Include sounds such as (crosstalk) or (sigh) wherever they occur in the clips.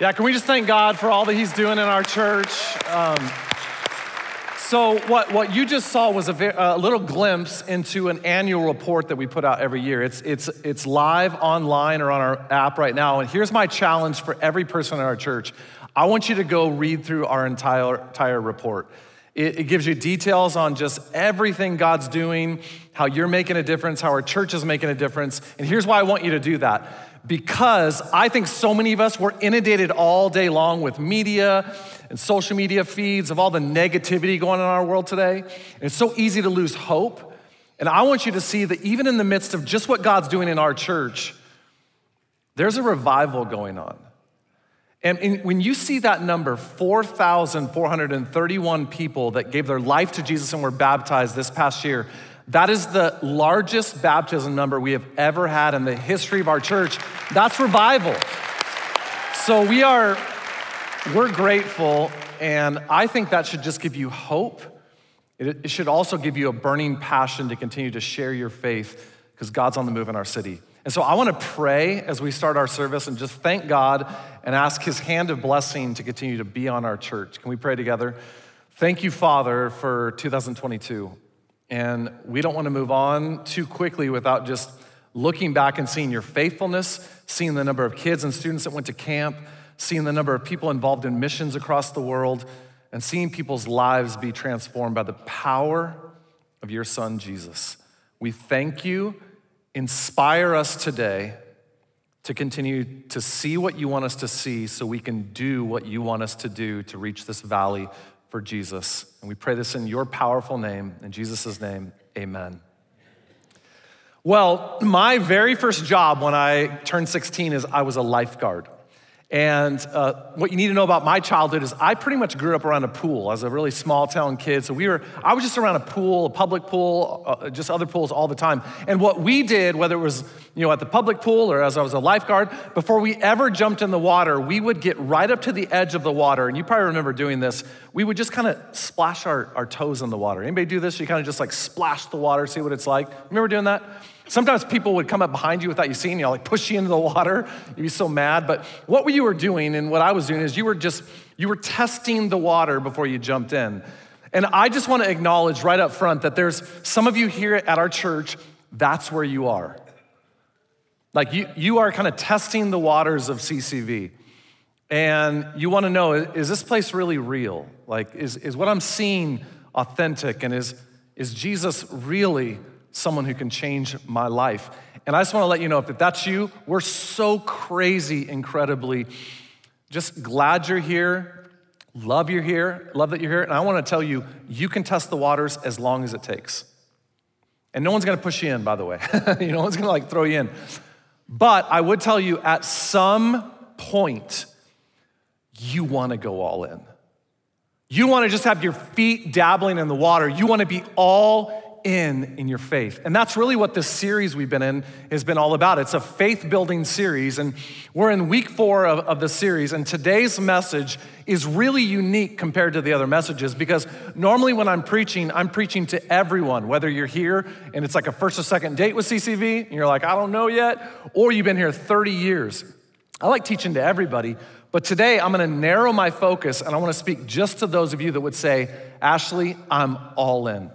Yeah, can we just thank God for all that He's doing in our church? Um, so, what, what you just saw was a, a little glimpse into an annual report that we put out every year. It's, it's, it's live online or on our app right now. And here's my challenge for every person in our church I want you to go read through our entire, entire report. It gives you details on just everything God's doing, how you're making a difference, how our church is making a difference. And here's why I want you to do that because I think so many of us were inundated all day long with media and social media feeds of all the negativity going on in our world today. And it's so easy to lose hope. And I want you to see that even in the midst of just what God's doing in our church, there's a revival going on. And when you see that number, 4,431 people that gave their life to Jesus and were baptized this past year, that is the largest baptism number we have ever had in the history of our church. That's revival. So we are, we're grateful, and I think that should just give you hope. It, should also give you a burning passion to continue to share your faith because God's on the move in our city. And so I want to pray as we start our service and just thank God and ask his hand of blessing to continue to be on our church. Can we pray together? Thank you, Father, for 2022. And we don't want to move on too quickly without just looking back and seeing your faithfulness, seeing the number of kids and students that went to camp, seeing the number of people involved in missions across the world, and seeing people's lives be transformed by the power of your son, Jesus. We thank you. Inspire us today to continue to see what you want us to see so we can do what you want us to do to reach this valley for Jesus. And we pray this in your powerful name, in Jesus' name, amen. Well, my very first job when I turned 16 is I was a lifeguard. And uh, what you need to know about my childhood is I pretty much grew up around a pool as a really small town kid. So we were, I was just around a pool, a public pool, uh, just other pools all the time. And what we did, whether it was you know at the public pool or as I was a lifeguard, before we ever jumped in the water, we would get right up to the edge of the water. And you probably remember doing this. We would just kind of splash our, our toes in the water. Anybody do this? You kind of just like splash the water, see what it's like. Remember doing that? Sometimes people would come up behind you without you seeing you, like push you into the water. You'd be so mad. But what you were doing and what I was doing is you were just, you were testing the water before you jumped in. And I just want to acknowledge right up front that there's some of you here at our church, that's where you are. Like you, you are kind of testing the waters of CCV. And you want to know is this place really real? Like, is, is what I'm seeing authentic? And is, is Jesus really someone who can change my life. And I just want to let you know if that's you, we're so crazy, incredibly just glad you're here, love you're here, love that you're here. And I want to tell you, you can test the waters as long as it takes. And no one's going to push you in, by the way. (laughs) you know, no one's going to like throw you in. But I would tell you at some point, you want to go all in. You want to just have your feet dabbling in the water. You want to be all in in your faith. And that's really what this series we've been in has been all about. It's a faith building series, and we're in week four of, of the series. And today's message is really unique compared to the other messages because normally when I'm preaching, I'm preaching to everyone, whether you're here and it's like a first or second date with CCV, and you're like, I don't know yet, or you've been here 30 years. I like teaching to everybody. But today I'm gonna narrow my focus and I wanna speak just to those of you that would say, Ashley, I'm all in.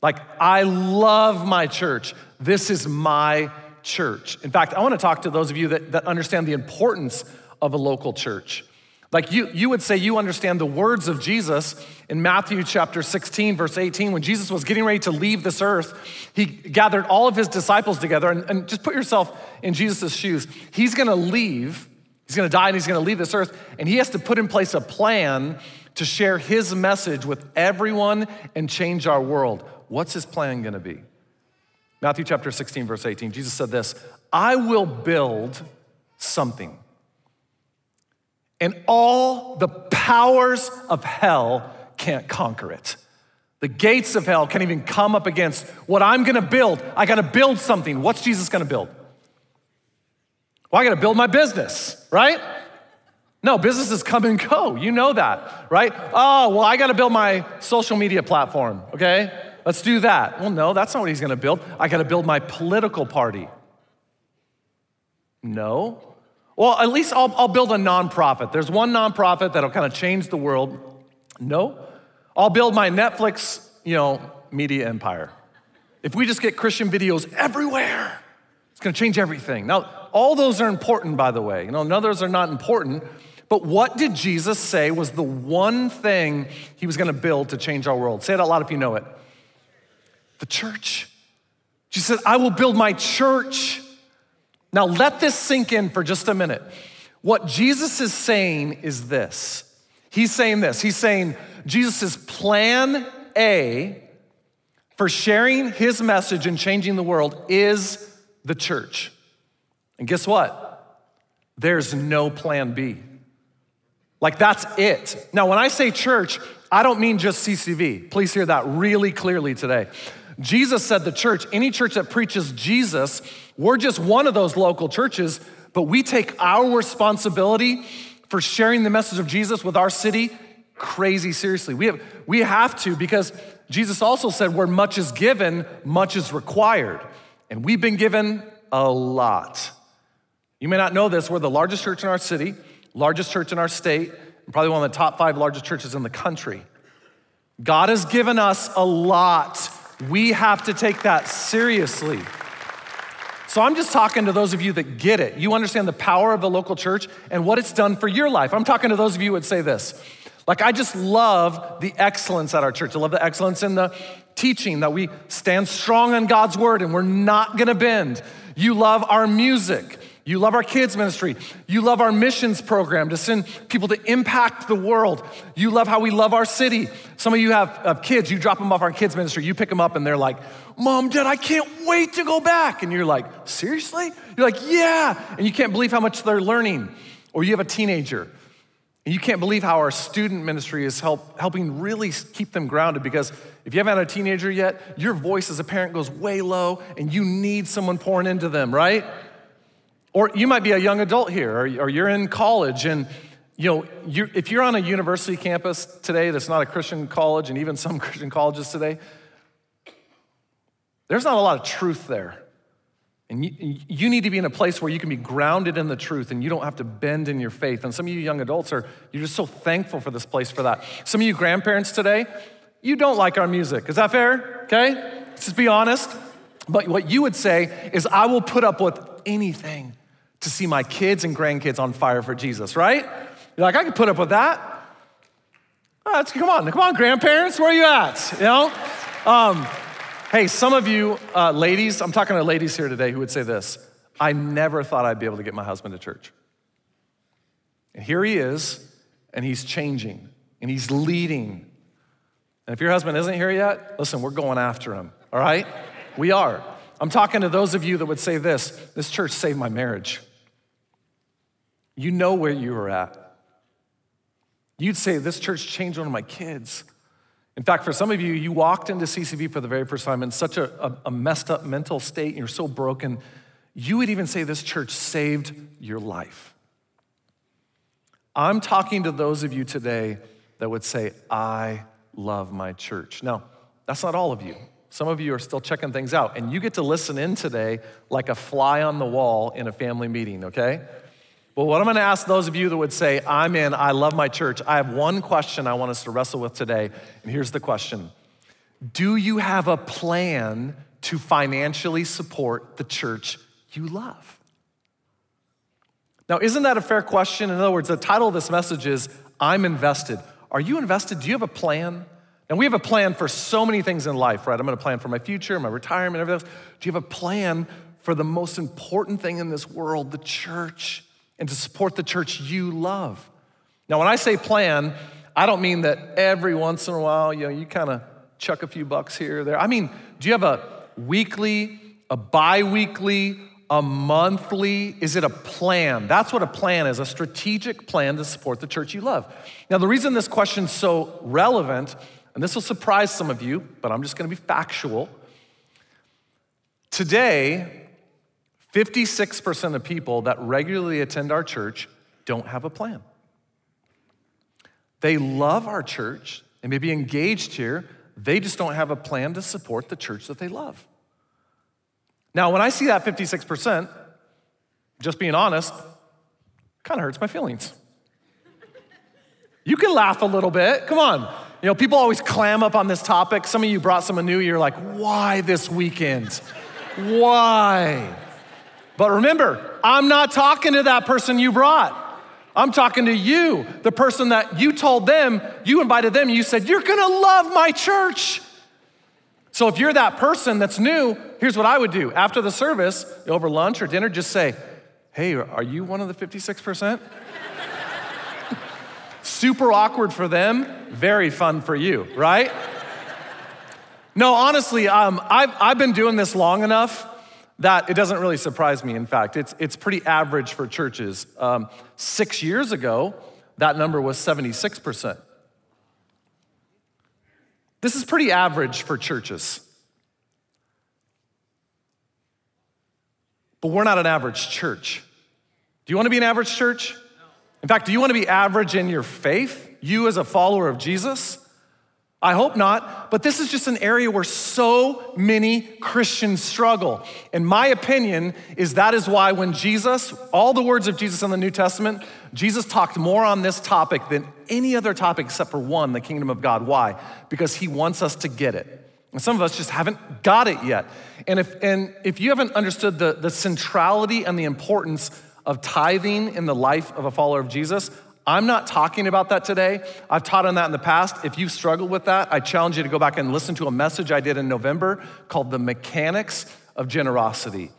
Like, I love my church. This is my church. In fact, I want to talk to those of you that, that understand the importance of a local church. Like you, you would say you understand the words of Jesus in Matthew chapter 16, verse 18. When Jesus was getting ready to leave this earth, he gathered all of his disciples together. And, and just put yourself in Jesus' shoes. He's gonna leave, he's gonna die, and he's gonna leave this earth. And he has to put in place a plan to share his message with everyone and change our world. What's his plan gonna be? Matthew chapter 16, verse 18, Jesus said this I will build something, and all the powers of hell can't conquer it. The gates of hell can't even come up against what I'm gonna build. I gotta build something. What's Jesus gonna build? Well, I gotta build my business, right? No, businesses come and go. You know that, right? Oh, well, I gotta build my social media platform, okay? Let's do that. Well, no, that's not what he's going to build. I got to build my political party. No. Well, at least I'll, I'll build a nonprofit. There's one nonprofit that'll kind of change the world. No, I'll build my Netflix, you know, media empire. If we just get Christian videos everywhere, it's gonna change everything. Now, all those are important, by the way. You know, none of those are not important. But what did Jesus say was the one thing he was gonna build to change our world? Say it out loud if you know it. The church. Jesus said, I will build my church. Now, let this sink in for just a minute. What Jesus is saying is this He's saying this. He's saying Jesus' plan A for sharing his message and changing the world is the church. And guess what? There's no plan B. Like, that's it. Now, when I say church, I don't mean just CCV. Please hear that really clearly today. Jesus said the church, any church that preaches Jesus, we're just one of those local churches, but we take our responsibility for sharing the message of Jesus with our city crazy seriously. We have, we have to because Jesus also said, where much is given, much is required. And we've been given a lot. You may not know this, we're the largest church in our city, largest church in our state, and probably one of the top five largest churches in the country. God has given us a lot. We have to take that seriously. So I'm just talking to those of you that get it. You understand the power of the local church and what it's done for your life. I'm talking to those of you would say this. Like, I just love the excellence at our church. I love the excellence in the teaching that we stand strong on God's word and we're not gonna bend. You love our music. You love our kids' ministry. You love our missions program to send people to impact the world. You love how we love our city. Some of you have, have kids, you drop them off our kids' ministry, you pick them up, and they're like, Mom, Dad, I can't wait to go back. And you're like, Seriously? You're like, Yeah. And you can't believe how much they're learning. Or you have a teenager, and you can't believe how our student ministry is help, helping really keep them grounded because if you haven't had a teenager yet, your voice as a parent goes way low, and you need someone pouring into them, right? Or you might be a young adult here, or, you're in college, and you know, you're, if you're on a university campus today that's not a Christian college, and even some (laughs) Christian colleges today, there's not a lot of truth there. And you, you, need to be in a place where you can be grounded in the truth and you don't have to bend in your faith. And some of you young adults are, you're just so thankful for this place for that. Some of you grandparents today, you don't like our music. Is that fair? Okay? Let's just be honest. But what you would say is, I will put up with anything to see my kids and grandkids on fire for Jesus, right? You're like, I can put up with that. Oh, come on, come on, grandparents, where are you at? You know? Um, hey, some of you uh, ladies, I'm talking to ladies here today who would say this I never thought I'd be able to get my husband to church. And here he is, and he's changing, and he's leading. And if your husband isn't here yet, listen, we're going after him, all right? We are. I'm talking to those of you that would say this this church saved my marriage. You know where you were at. You'd say, This church changed one of my kids. In fact, for some of you, you walked into CCV for the very first time in such a, a, a messed up mental state and you're so broken, you would even say this church saved your life. I'm talking to those of you today that would say, I love my church. Now, that's not all of you. Some of you are still checking things out, and you get to listen in today like a fly on the wall in a family meeting, okay? Well, what I'm going to ask those of you that would say, I'm in, I love my church, I have one question I want us to wrestle with today. And here's the question Do you have a plan to financially support the church you love? Now, isn't that a fair question? In other words, the title of this message is I'm invested. Are you invested? Do you have a plan? And we have a plan for so many things in life, right? I'm gonna plan for my future, my retirement, everything else. Do you have a plan for the most important thing in this world, the church? And to support the church you love. Now, when I say plan, I don't mean that every once in a while, you know, you kind of chuck a few bucks here or there. I mean, do you have a weekly, a bi weekly, a monthly? Is it a plan? That's what a plan is a strategic plan to support the church you love. Now, the reason this question's so relevant, and this will surprise some of you, but I'm just gonna be factual. Today, 56% of people that regularly attend our church don't have a plan. They love our church and may be engaged here, they just don't have a plan to support the church that they love. Now, when I see that 56%, just being honest, Kind of hurts my feelings. You can laugh a little bit. Come on. You know, people always clam up on this topic. Some of you brought someone new, you're like, why this weekend? Why? But remember, I'm not talking to that person you brought. I'm talking to you, the person that you told them, you invited them, you said, You're gonna love my church. So if you're that person that's new, here's what I would do. After the service, over lunch or dinner, just say, Hey, are you one of the 56%? (laughs) Super awkward for them, very fun for you, right? No, honestly, um, I've, I've been doing this long enough that it doesn't really surprise me. In fact, it's, it's pretty average for churches. Um, six years ago, that number was 76%. This is pretty average for churches. But we're not an average church. Do you want to be an average church? In fact, do you want to be average in your faith? You as a follower of Jesus? I hope not, but this is just an area where so many Christians struggle. And my opinion is that is why when Jesus, all the words of Jesus in the New Testament, Jesus talked more on this topic than any other topic except for one, the kingdom of God. Why? Because he wants us to get it. And some of us just haven't got it yet. And if, and if you haven't understood the, the centrality and the importance of tithing in the life of a follower of Jesus, I'm not talking about that today. I've taught on that in the past. If you've struggled with that, I challenge you to go back and listen to a message I did in November called The Mechanics of Generosity.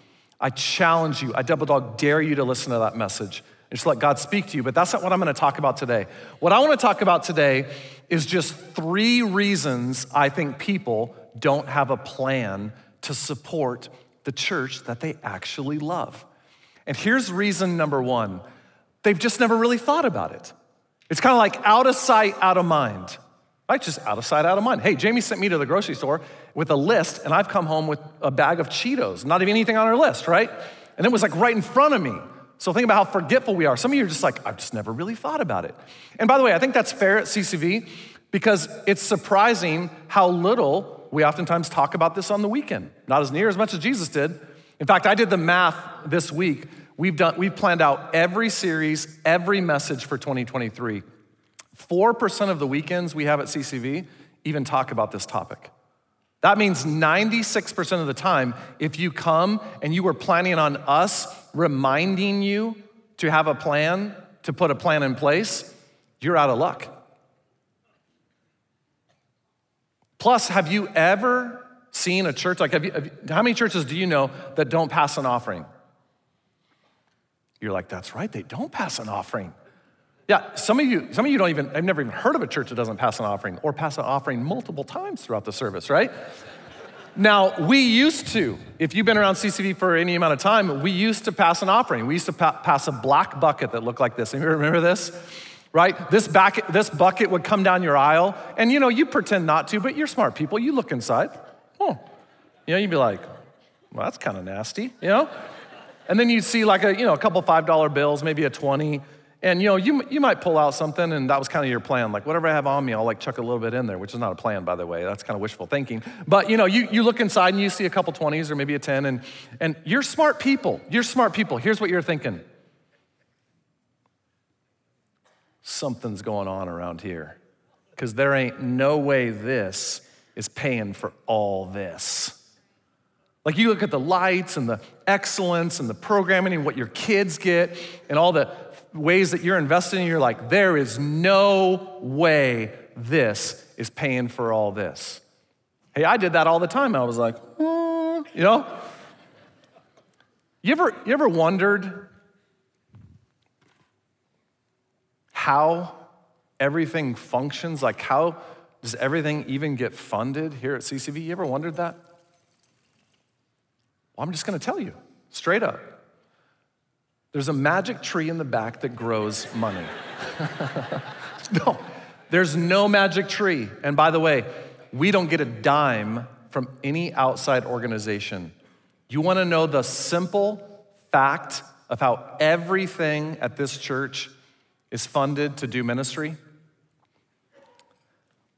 I challenge you, I double dog dare you to listen to that message and just let God speak to you. But that's not what I'm gonna talk about today. What I wanna talk about today is just three reasons I think people don't have a plan to support the church that they actually love. And here's reason number one They've just never really thought about it. It's kind of like out of sight, out of mind. Right? Just out of sight, out of mind. Hey, Jamie sent me to the grocery store with a list, and I've come home with a bag of Cheetos, not even anything on our list, right? And it was like right in front of me. So think about how forgetful we are. Some of you are just like, I've just never really thought about it. And by the way, I think that's fair at CCV because it's surprising how little we oftentimes talk about this on the weekend. Not as near as much as Jesus did. In fact, I did the math this week. We've, done, we've planned out every series, every message for 2023. 4% of the weekends we have at CCV even talk about this topic. That means 96% of the time, if you come and you were planning on us reminding you to have a plan, to put a plan in place, you're out of luck. Plus, have you ever seen a church like, have you, have how many churches do you know that don't pass an offering? You're like, that's right, they don't pass an offering. Yeah, some of you, some of you don't even, I've never even heard of a church that doesn't pass an offering or pass an offering multiple times throughout the service, right? Now, we used to, if you've been around CCV for any amount of time, we used to pass an offering. We used to pa- pass a black bucket that looked like this. You remember this? Right? This, back, this bucket would come down your aisle, and you know, you pretend not to, but you're smart people. You look inside. Oh, you know, you'd be like, well, that's kind of nasty, you know? And then you'd see like a, you know, a couple $5 bills, maybe a 20. And you know, you, you might pull out something, and that was kind of your plan. Like, whatever I have on me, I'll like chuck a little bit in there, which is not a plan, by the way. That's kind of wishful thinking. But you know, you, you look inside and you see a couple 20s or maybe a 10, and, and you're smart people. You're smart people. Here's what you're thinking something's going on around here. Because there ain't no way this is paying for all this. Like you look at the lights and the excellence and the programming and what your kids get and all the ways that you're investing, you're like, there is no way this is paying for all this. Hey, I did that all the time. I was like, mm, you know? You ever, you ever wondered how everything functions? Like, how does everything even get funded here at CCV? You ever wondered that? Well, I'm just going to tell you straight up. There's a magic tree in the back that grows money. (laughs) no, there's no magic tree. And by the way, we don't get a dime from any outside organization. You want to know the simple fact of how everything at this church is funded to do ministry?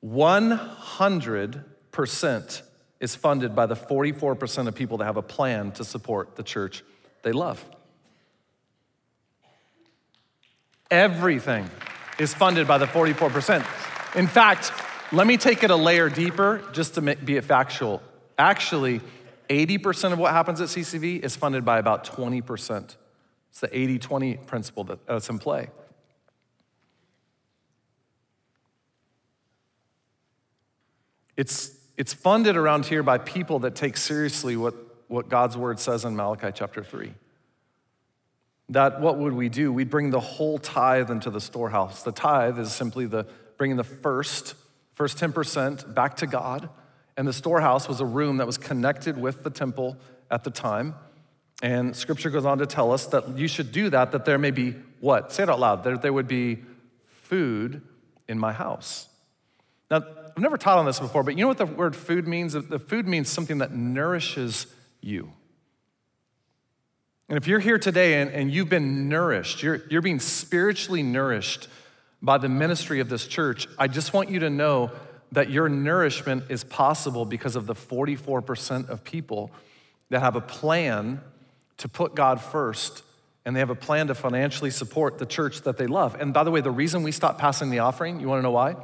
100% is funded by the 44% of people that have a plan to support the church they love. Everything is funded by the 44%. In fact, let me take it a layer deeper just to be factual. Actually, 80% of what happens at CCV is funded by about 20%. It's the 80 20 principle that's in play. It's, it's funded around here by people that take seriously what, what God's word says in Malachi chapter 3. That what would we do? We'd bring the whole tithe into the storehouse. The tithe is simply the bringing the first, first 10% back to God. And the storehouse was a room that was connected with the temple at the time. And scripture goes on to tell us that you should do that, that there may be what? Say it out loud. There, there would be food in my house. Now, I've never taught on this before, but you know what the word food means? The food means something that nourishes you. And if you're here today and, and you've been nourished, you're, you're being spiritually nourished by the ministry of this church, I just want you to know that your nourishment is possible because of the 44% of people that have a plan to put God first and they have a plan to financially support the church that they love. And by the way, the reason we stopped passing the offering, you wanna know why?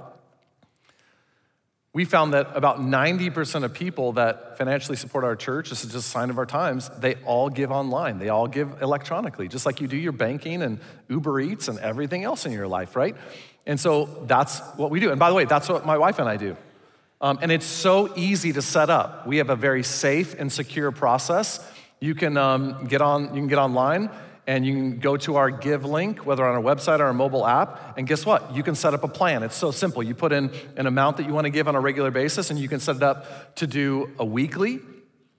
We found that about 90% of people that financially support our church, this is just a sign of our times, they all give online. They all give electronically, just like you do your banking and Uber Eats and everything else in your life, right? And so that's what we do. And by the way, that's what my wife and I do. Um, and it's so easy to set up. We have a very safe and secure process. You can um, get on. You can get online and you can go to our give link, whether on our website or our mobile app, and guess what? You can set up a plan. It's so simple. You put in an amount that you want to give on a regular basis, and you can set it up to do a weekly,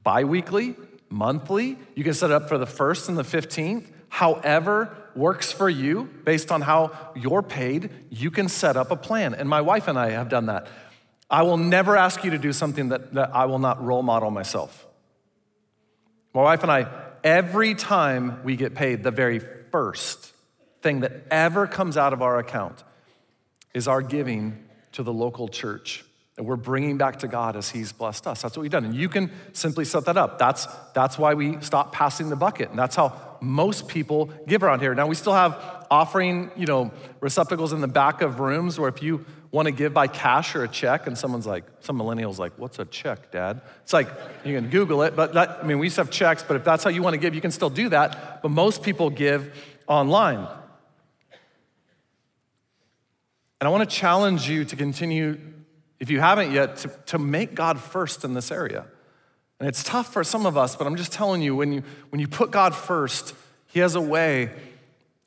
bi weekly, monthly. You can set it up for the first and the 15th. However, works for you based on how you're paid, you can set up a plan. And my wife and I have done that. I will never ask you to do something that, that I will not role model myself. My wife and I every time we get paid, the very first thing that ever comes out of our account is our giving to the local church. And we're bringing back to God as He's blessed us. That's what we've done. And you can simply set that up. That's, that's why we stop passing the bucket. And that's how most people give around here. Now, we still have offering, you know, receptacles in the back of rooms where if you want to give by cash or a check, and someone's like, some millennials like, what's a check, Dad? It's like you can Google it, but that, I mean, we used to have checks, but if that's how you want to give, you can still do that. But most people give online. And I want to challenge you to continue, if you haven't yet, to, to make God first in this area. And it's tough for some of us, but I'm just telling you, when you, when you put God first, He has a way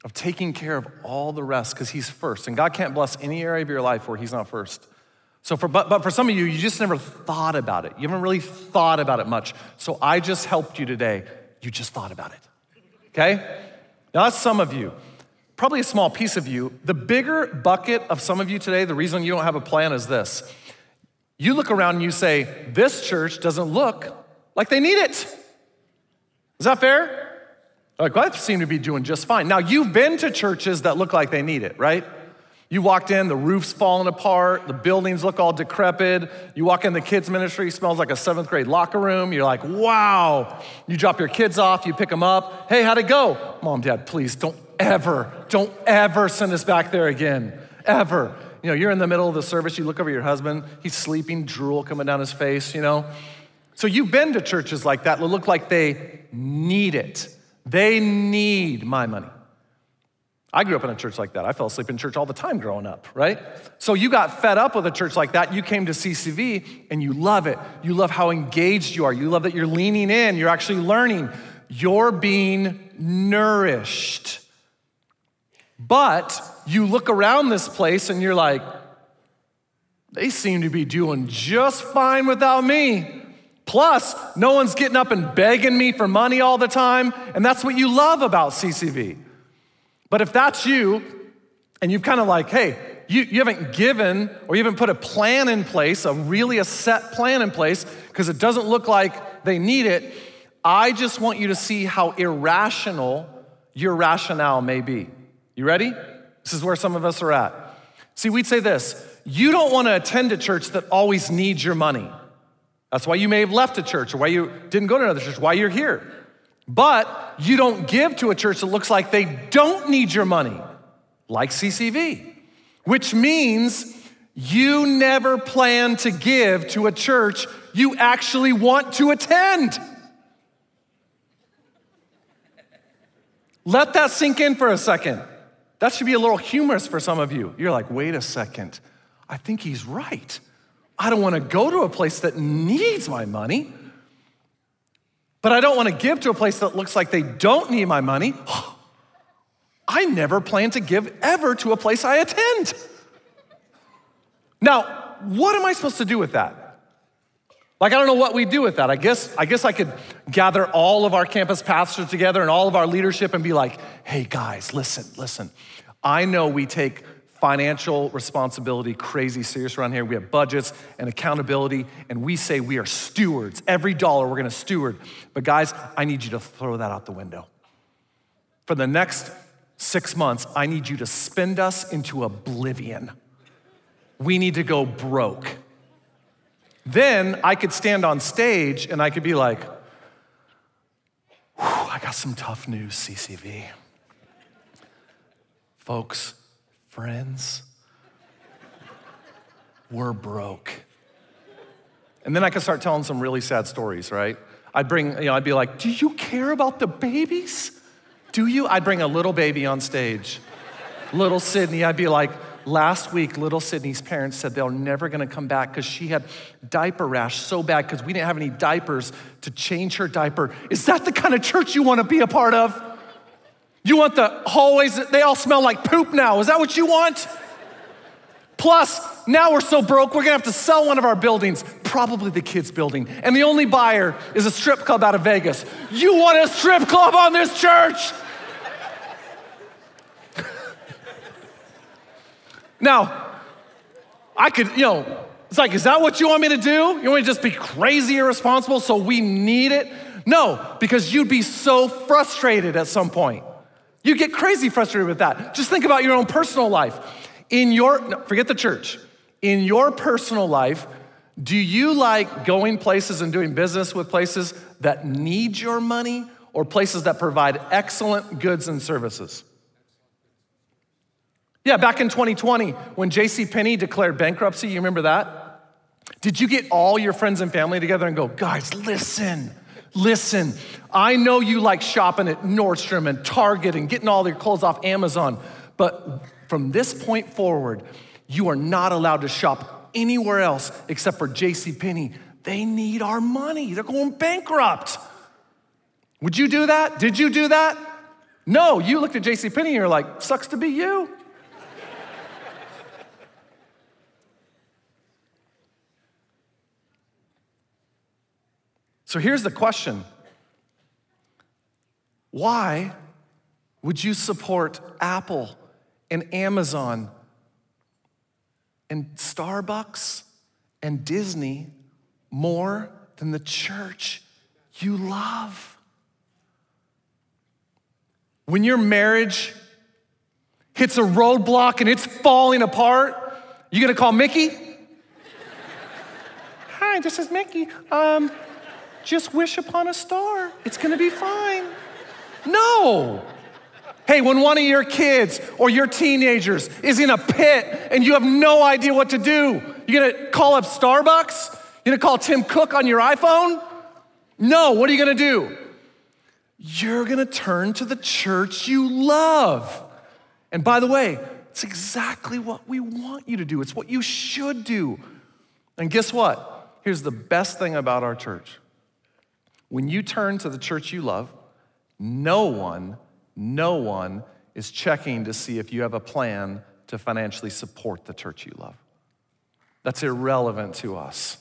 of taking care of all the rest because He's first. And God can't bless any area of your life where He's not first. So, for, but, but for some of you, you just never thought about it. You haven't really thought about it much. So, I just helped you today. You just thought about it. Okay? Now, that's some of you. Probably a small piece of you. The bigger bucket of some of you today, the reason you don't have a plan is this. You look around and you say, This church doesn't look like they need it. Is that fair? Like, well, I seem to be doing just fine. Now, you've been to churches that look like they need it, right? You walked in, the roof's falling apart, the buildings look all decrepit. You walk in the kids' ministry, smells like a seventh grade locker room. You're like, wow. You drop your kids off, you pick them up. Hey, how'd it go? Mom, dad, please don't ever, don't ever send us back there again, ever. You know, you're in the middle of the service, you look over your husband, he's sleeping, drool coming down his face, you know. So you've been to churches like that that look like they need it. They need my money. I grew up in a church like that. I fell asleep in church all the time growing up, right? So you got fed up with a church like that. You came to CCV and you love it. You love how engaged you are. You love that you're leaning in, you're actually learning. You're being nourished. But you look around this place and you're like, they seem to be doing just fine without me. Plus, no one's getting up and begging me for money all the time, and that's what you love about CCV. But if that's you, and you've kind of like, hey, you, you haven't given or you haven't put a plan in place, a really a set plan in place, because it doesn't look like they need it, I just want you to see how irrational your rationale may be. You ready? This is where some of us are at. See, we'd say this you don't want to attend a church that always needs your money. That's why you may have left a church or why you didn't go to another church, why you're here. But you don't give to a church that looks like they don't need your money. like CCV, which means you never plan to give to a church you actually want to attend. Let that sink in for a second. That should be a little humorous for some of you. You're like, wait a second, I think he's right. I don't want to go to a place that needs my money, but I don't want to give to a place that looks like they don't need my money. (gasps) I never plan to give ever to a place I attend. Now, what am I supposed to do with that? Like, I don't know what we do with that. I guess, I guess I could gather all of our campus pastors together and all of our leadership and be like, hey guys, listen, listen. I know we take financial responsibility crazy serious around here. We have budgets and accountability, and we say we are stewards. Every dollar we're gonna steward. But guys, I need you to throw that out the window. For the next six months, I need you to spend us into oblivion. We need to go broke. Then I could stand on stage and I could be like, I got some tough news, CCV. Folks, friends, we're broke. And then I could start telling some really sad stories, right? I'd bring, you know, I'd be like, Do you care about the babies? Do you? I'd bring a little baby on stage, little Sydney. I'd be like, Last week, little Sydney's parents said they're never gonna come back because she had diaper rash so bad because we didn't have any diapers to change her diaper. Is that the kind of church you wanna be a part of? You want the hallways, they all smell like poop now. Is that what you want? Plus, now we're so broke, we're gonna have to sell one of our buildings, probably the kids' building. And the only buyer is a strip club out of Vegas. You want a strip club on this church? (laughs) Now, I could, you know, it's like, is that what you want me to do? You want me to just be crazy irresponsible so we need it? No, because you'd be so frustrated at some point. You get crazy frustrated with that. Just think about your own personal life. In your, no, forget the church. In your personal life, do you like going places and doing business with places that need your money or places that provide excellent goods and services? Yeah, back in 2020, when J.C. Penney declared bankruptcy, you remember that? Did you get all your friends and family together and go, guys, listen, listen, I know you like shopping at Nordstrom and Target and getting all your clothes off Amazon, but from this point forward, you are not allowed to shop anywhere else except for J.C. Penney. They need our money. They're going bankrupt. Would you do that? Did you do that? No, you looked at J.C. Penney and you're like, sucks to be you. So here's the question Why would you support Apple and Amazon and Starbucks and Disney more than the church you love? When your marriage hits a roadblock and it's falling apart, you gonna call Mickey? Hi, this is Mickey. Um, just wish upon a star. It's gonna be fine. No. Hey, when one of your kids or your teenagers is in a pit and you have no idea what to do, you're gonna call up Starbucks? You're gonna call Tim Cook on your iPhone? No, what are you gonna do? You're gonna turn to the church you love. And by the way, it's exactly what we want you to do. It's what you should do. And guess what? Here's the best thing about our church when you turn to the church you love, no one, no one is checking to see if you have a plan to financially support the church you love. That's irrelevant to us.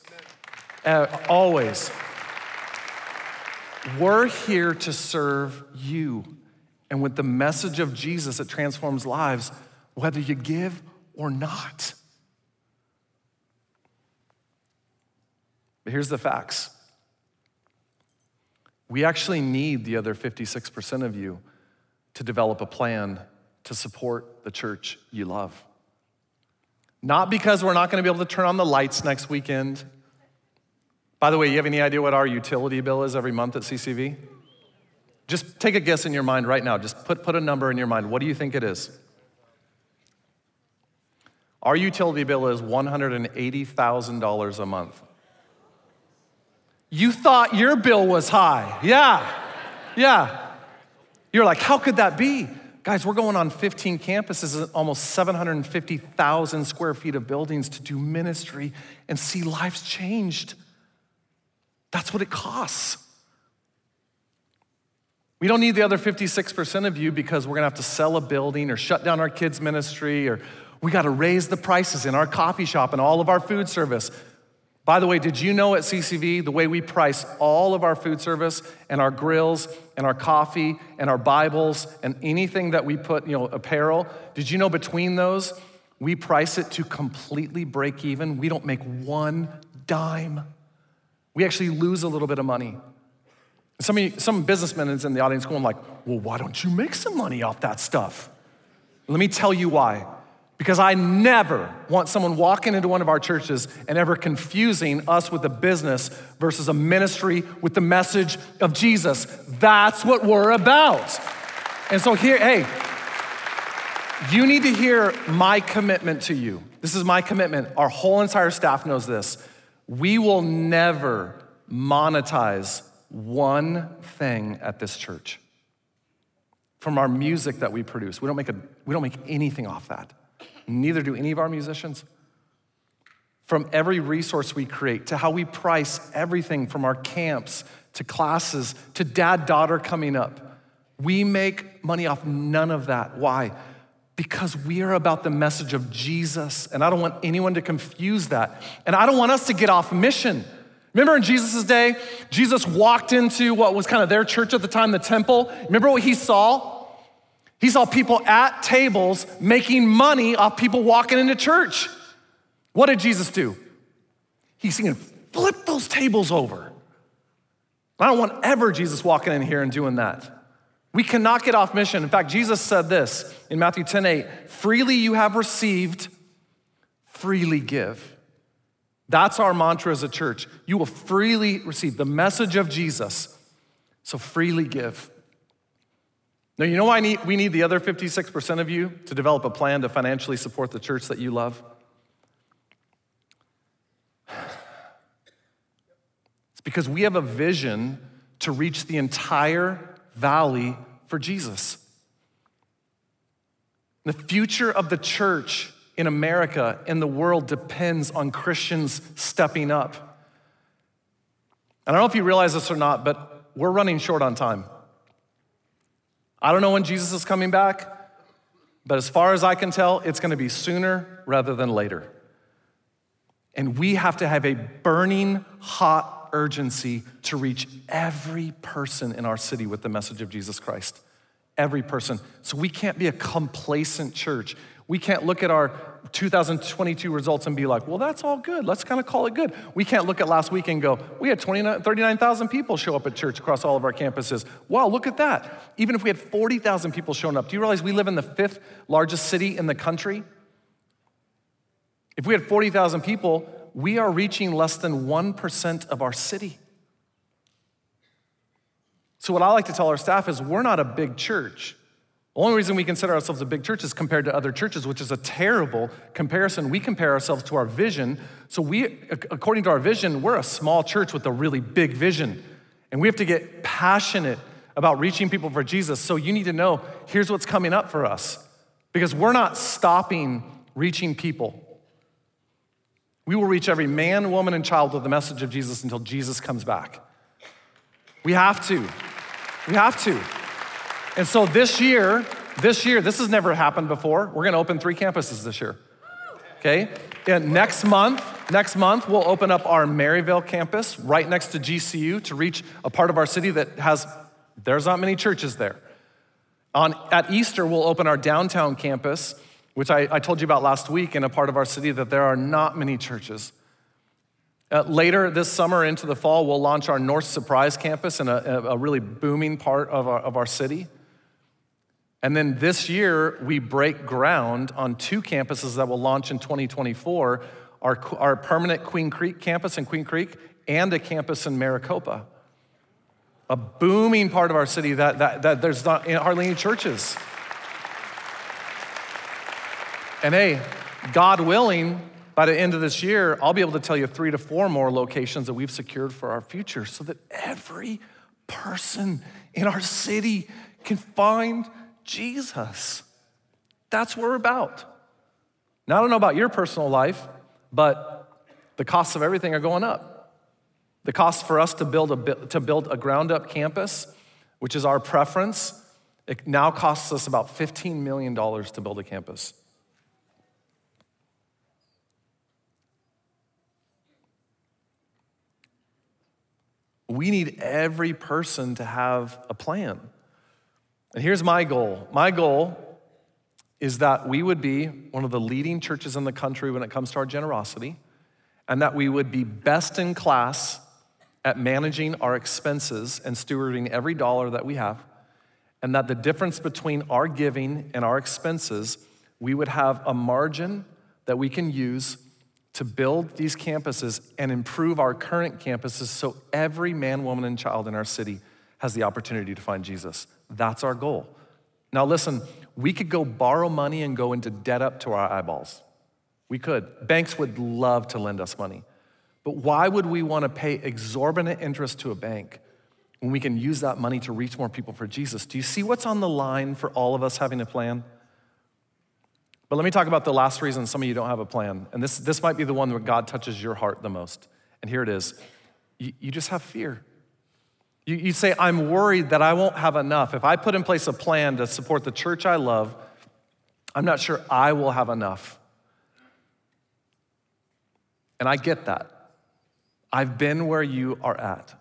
Uh, always. We're here to serve you. And with the message of Jesus that transforms lives, whether you give or not. But here's the facts we actually need the other 56% of you to develop a plan to support the church you love. Not because we're not gonna be able to turn on the lights next weekend. By the way, you have any idea what our utility bill is every month at CCV? Just take a guess in your mind right now. Just put, put a number in your mind. What do you think it is? Our utility bill is $180,000 a month. You thought your bill was high. Yeah, yeah. You're like, how could that be? Guys, we're going on 15 campuses, almost 750,000 square feet of buildings to do ministry and see lives changed. That's what it costs. We don't need the other 56% of you because we're gonna have to sell a building or shut down our kids' ministry or we gotta raise the prices in our coffee shop and all of our food service. By the way, did you know at CCV the way we price all of our food service and our grills and our coffee and our Bibles and anything that we put, you know, apparel? Did you know between those, we price it to completely break even? We don't make one dime. We actually lose a little bit of money. Some, you, some businessmen is in the audience going like, well, why don't you make some money off that stuff? Let me tell you why. Because I never want someone walking into one of our churches and ever confusing us with a business versus a ministry with the message of Jesus. That's what we're about. And so here, hey, you need to hear my commitment to you. This is my commitment. Our whole entire staff knows this. We will never monetize one thing at this church. From our music that we produce, we don't make, a, we don't make anything off that. Neither do any of our musicians. From every resource we create to how we price everything from our camps to classes to dad daughter coming up, we make money off none of that. Why? Because we are about the message of Jesus, and I don't want anyone to confuse that. And I don't want us to get off mission. Remember in Jesus' day, Jesus walked into what was kind of their church at the time, the temple. Remember what he saw? He saw people at tables making money off people walking into church. What did Jesus do? He's saying, flip those tables over. I don't want ever Jesus walking in here and doing that. We cannot get off mission. In fact, Jesus said this in Matthew 10 8 freely you have received, freely give. That's our mantra as a church. You will freely receive the message of Jesus, so freely give. Now, you know why we need the other 56% of you to develop a plan to financially support the church that you love? (sighs) It's because we have a vision to reach the entire valley for Jesus. The future of the church in America and the world depends on Christians stepping up. I don't know if you realize this or not, but we're running short on time. I don't know when Jesus is coming back, but as far as I can tell, it's going to be sooner rather than later. And we have to have a burning hot urgency to reach every person in our city with the message of Jesus Christ. Every person. So we can't be a complacent church. We can't look at our 2022 results and be like, well, that's all good. Let's kind of call it good. We can't look at last week and go, we had 39,000 people show up at church across all of our campuses. Wow, look at that. Even if we had 40,000 people showing up, do you realize we live in the fifth largest city in the country? If we had 40,000 people, we are reaching less than 1% of our city. So, what I like to tell our staff is we're not a big church. The only reason we consider ourselves a big church is compared to other churches, which is a terrible comparison. We compare ourselves to our vision. So, we, according to our vision, we're a small church with a really big vision. And we have to get passionate about reaching people for Jesus. So, you need to know here's what's coming up for us because we're not stopping reaching people. We will reach every man, woman, and child with the message of Jesus until Jesus comes back. We have to. We have to. And so this year, this year, this has never happened before. We're going to open three campuses this year. Okay? And next month, next month, we'll open up our Maryvale campus right next to GCU to reach a part of our city that has, there's not many churches there. On, at Easter, we'll open our downtown campus, which I, I told you about last week in a part of our city that there are not many churches. Uh, later this summer into the fall, we'll launch our North Surprise campus in a, a really booming part of our, of our city. And then this year, we break ground on two campuses that will launch in 2024 our, our permanent Queen Creek campus in Queen Creek and a campus in Maricopa. A booming part of our city that, that, that there's not hardly any churches. And hey, God willing, by the end of this year, I'll be able to tell you three to four more locations that we've secured for our future so that every person in our city can find Jesus. That's what we're about. Now, I don't know about your personal life, but the costs of everything are going up. The cost for us to build a, to build a ground up campus, which is our preference, it now costs us about $15 million to build a campus. We need every person to have a plan. And here's my goal my goal is that we would be one of the leading churches in the country when it comes to our generosity, and that we would be best in class at managing our expenses and stewarding every dollar that we have, and that the difference between our giving and our expenses, we would have a margin that we can use to build these campuses and improve our current campuses so every man, woman, and child in our city has the opportunity to find Jesus. That's our goal. Now, listen, we could go borrow money and go into debt up to our eyeballs. We could. Banks would love to lend us money. But why would we want to pay exorbitant interest to a bank when we can use that money to reach more people for Jesus? Do you see what's on the line for all of us having a plan? But let me talk about the last reason some of you don't have a plan. And this, this might be the one where God touches your heart the most. And here it is you, you just have fear. You, you say, I'm worried that I won't have enough. If I put in place a plan to support the church I love, I'm not sure I will have enough. And I get that. I've been where you are at.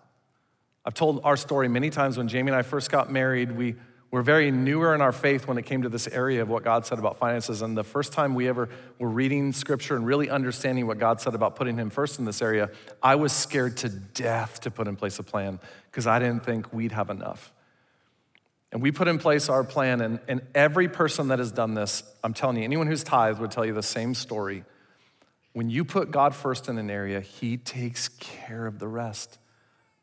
I've told our story many times when Jamie and I first got married. We were very newer in our faith when it came to this area of what God said about finances. And the first time we ever were reading scripture and really understanding what God said about putting Him first in this area, I was scared to death to put in place a plan because I didn't think we'd have enough. And we put in place our plan, and, and every person that has done this, I'm telling you, anyone who's tithed would tell you the same story. When you put God first in an area, He takes care of the rest.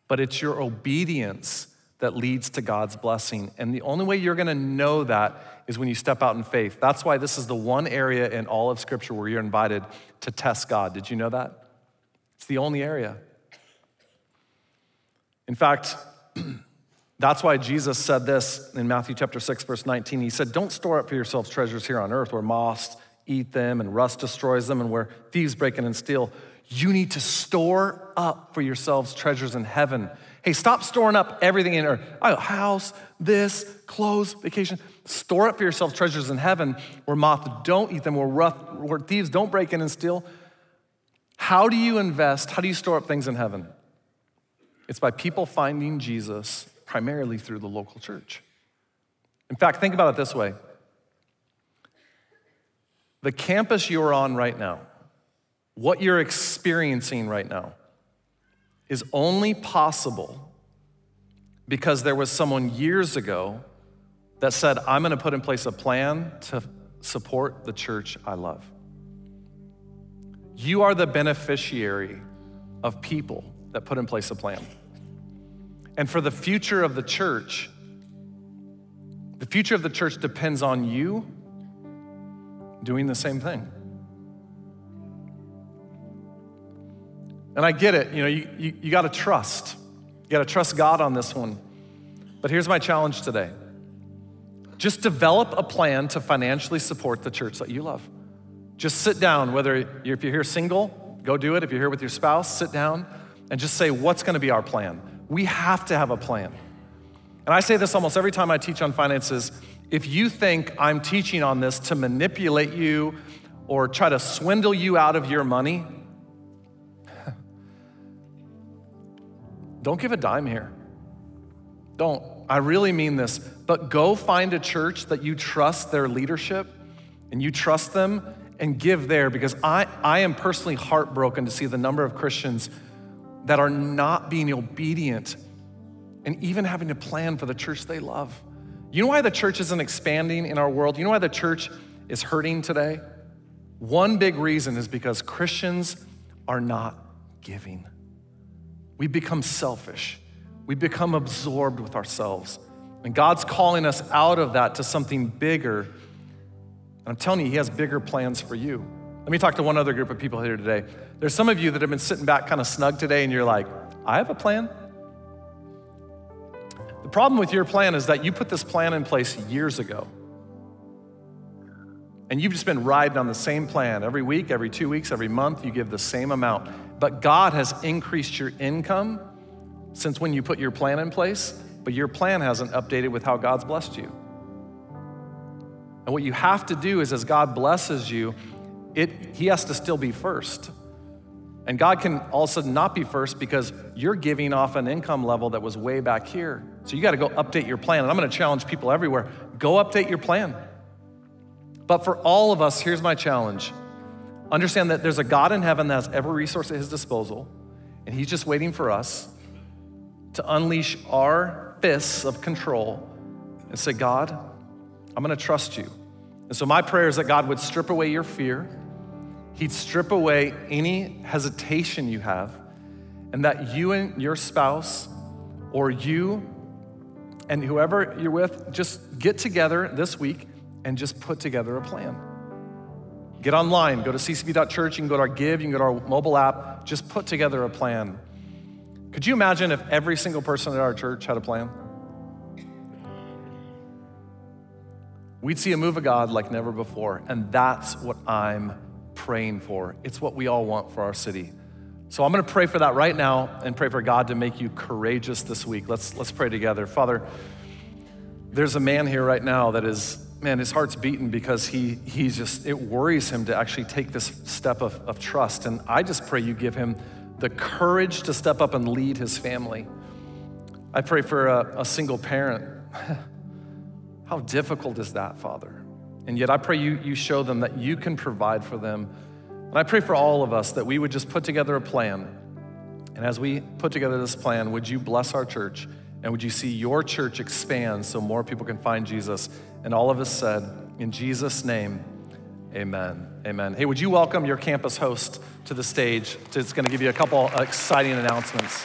But it's your obedience that leads to God's blessing. And the only way you're gonna know that is when you step out in faith. That's why this is the one area in all of Scripture where you're invited to test God. Did you know that? It's the only area. In fact, (clears throat) that's why Jesus said this in Matthew chapter 6, verse 19. He said, Don't store up for yourselves treasures here on earth where moths eat them and rust destroys them and where thieves break in and steal. You need to store up for yourselves treasures in heaven Hey, stop storing up everything in earth. Oh, house, this, clothes, vacation. Store up for yourselves treasures in heaven where moths don't eat them, where, rough, where thieves don't break in and steal. How do you invest? How do you store up things in heaven? It's by people finding Jesus primarily through the local church. In fact, think about it this way the campus you're on right now, what you're experiencing right now, is only possible because there was someone years ago that said, I'm going to put in place a plan to support the church I love. You are the beneficiary of people that put in place a plan. And for the future of the church, the future of the church depends on you doing the same thing. And I get it, you know, you, you, you got to trust. You got to trust God on this one. But here's my challenge today just develop a plan to financially support the church that you love. Just sit down, whether if you're here single, go do it. If you're here with your spouse, sit down and just say, what's going to be our plan? We have to have a plan. And I say this almost every time I teach on finances. If you think I'm teaching on this to manipulate you or try to swindle you out of your money, (laughs) Don't give a dime here. Don't. I really mean this. But go find a church that you trust their leadership and you trust them and give there because I, I am personally heartbroken to see the number of Christians that are not being obedient and even having to plan for the church they love. You know why the church isn't expanding in our world? You know why the church is hurting today? One big reason is because Christians are not giving. We become selfish. We become absorbed with ourselves. And God's calling us out of that to something bigger. And I'm telling you, He has bigger plans for you. Let me talk to one other group of people here today. There's some of you that have been sitting back kind of snug today, and you're like, I have a plan. The problem with your plan is that you put this plan in place years ago. And you've just been riding on the same plan every week, every two weeks, every month, you give the same amount. But God has increased your income since when you put your plan in place, but your plan hasn't updated with how God's blessed you. And what you have to do is, as God blesses you, it, He has to still be first. And God can also not be first because you're giving off an income level that was way back here. So you got to go update your plan. And I'm going to challenge people everywhere go update your plan. But for all of us, here's my challenge understand that there's a God in heaven that has every resource at his disposal, and he's just waiting for us to unleash our fists of control and say, God, I'm going to trust you. And so my prayer is that God would strip away your fear, he'd strip away any hesitation you have, and that you and your spouse or you and whoever you're with just get together this week and just put together a plan. Get online, go to ccv.church, you can go to our Give, you can go to our mobile app, just put together a plan. Could you imagine if every single person at our church had a plan? We'd see a move of God like never before, and that's what I'm praying for. It's what we all want for our city. So I'm going to pray for that right now and pray for God to make you courageous this week. Let's let's pray together. Father, there's a man here right now that is man, his heart's beaten because he, he's just, it worries him to actually take this step of, of trust. And I just pray you give him the courage to step up and lead his family. I pray for a, a single parent. (laughs) How difficult is that, Father? And yet I pray you, you show them that you can provide for them. And I pray for all of us that we would just put together a plan. And as we put together this plan, would you bless our church? And would you see your church expand so more people can find Jesus? And all of us said, in Jesus' name, amen. Amen. Hey, would you welcome your campus host to the stage? It's going to give you a couple exciting announcements.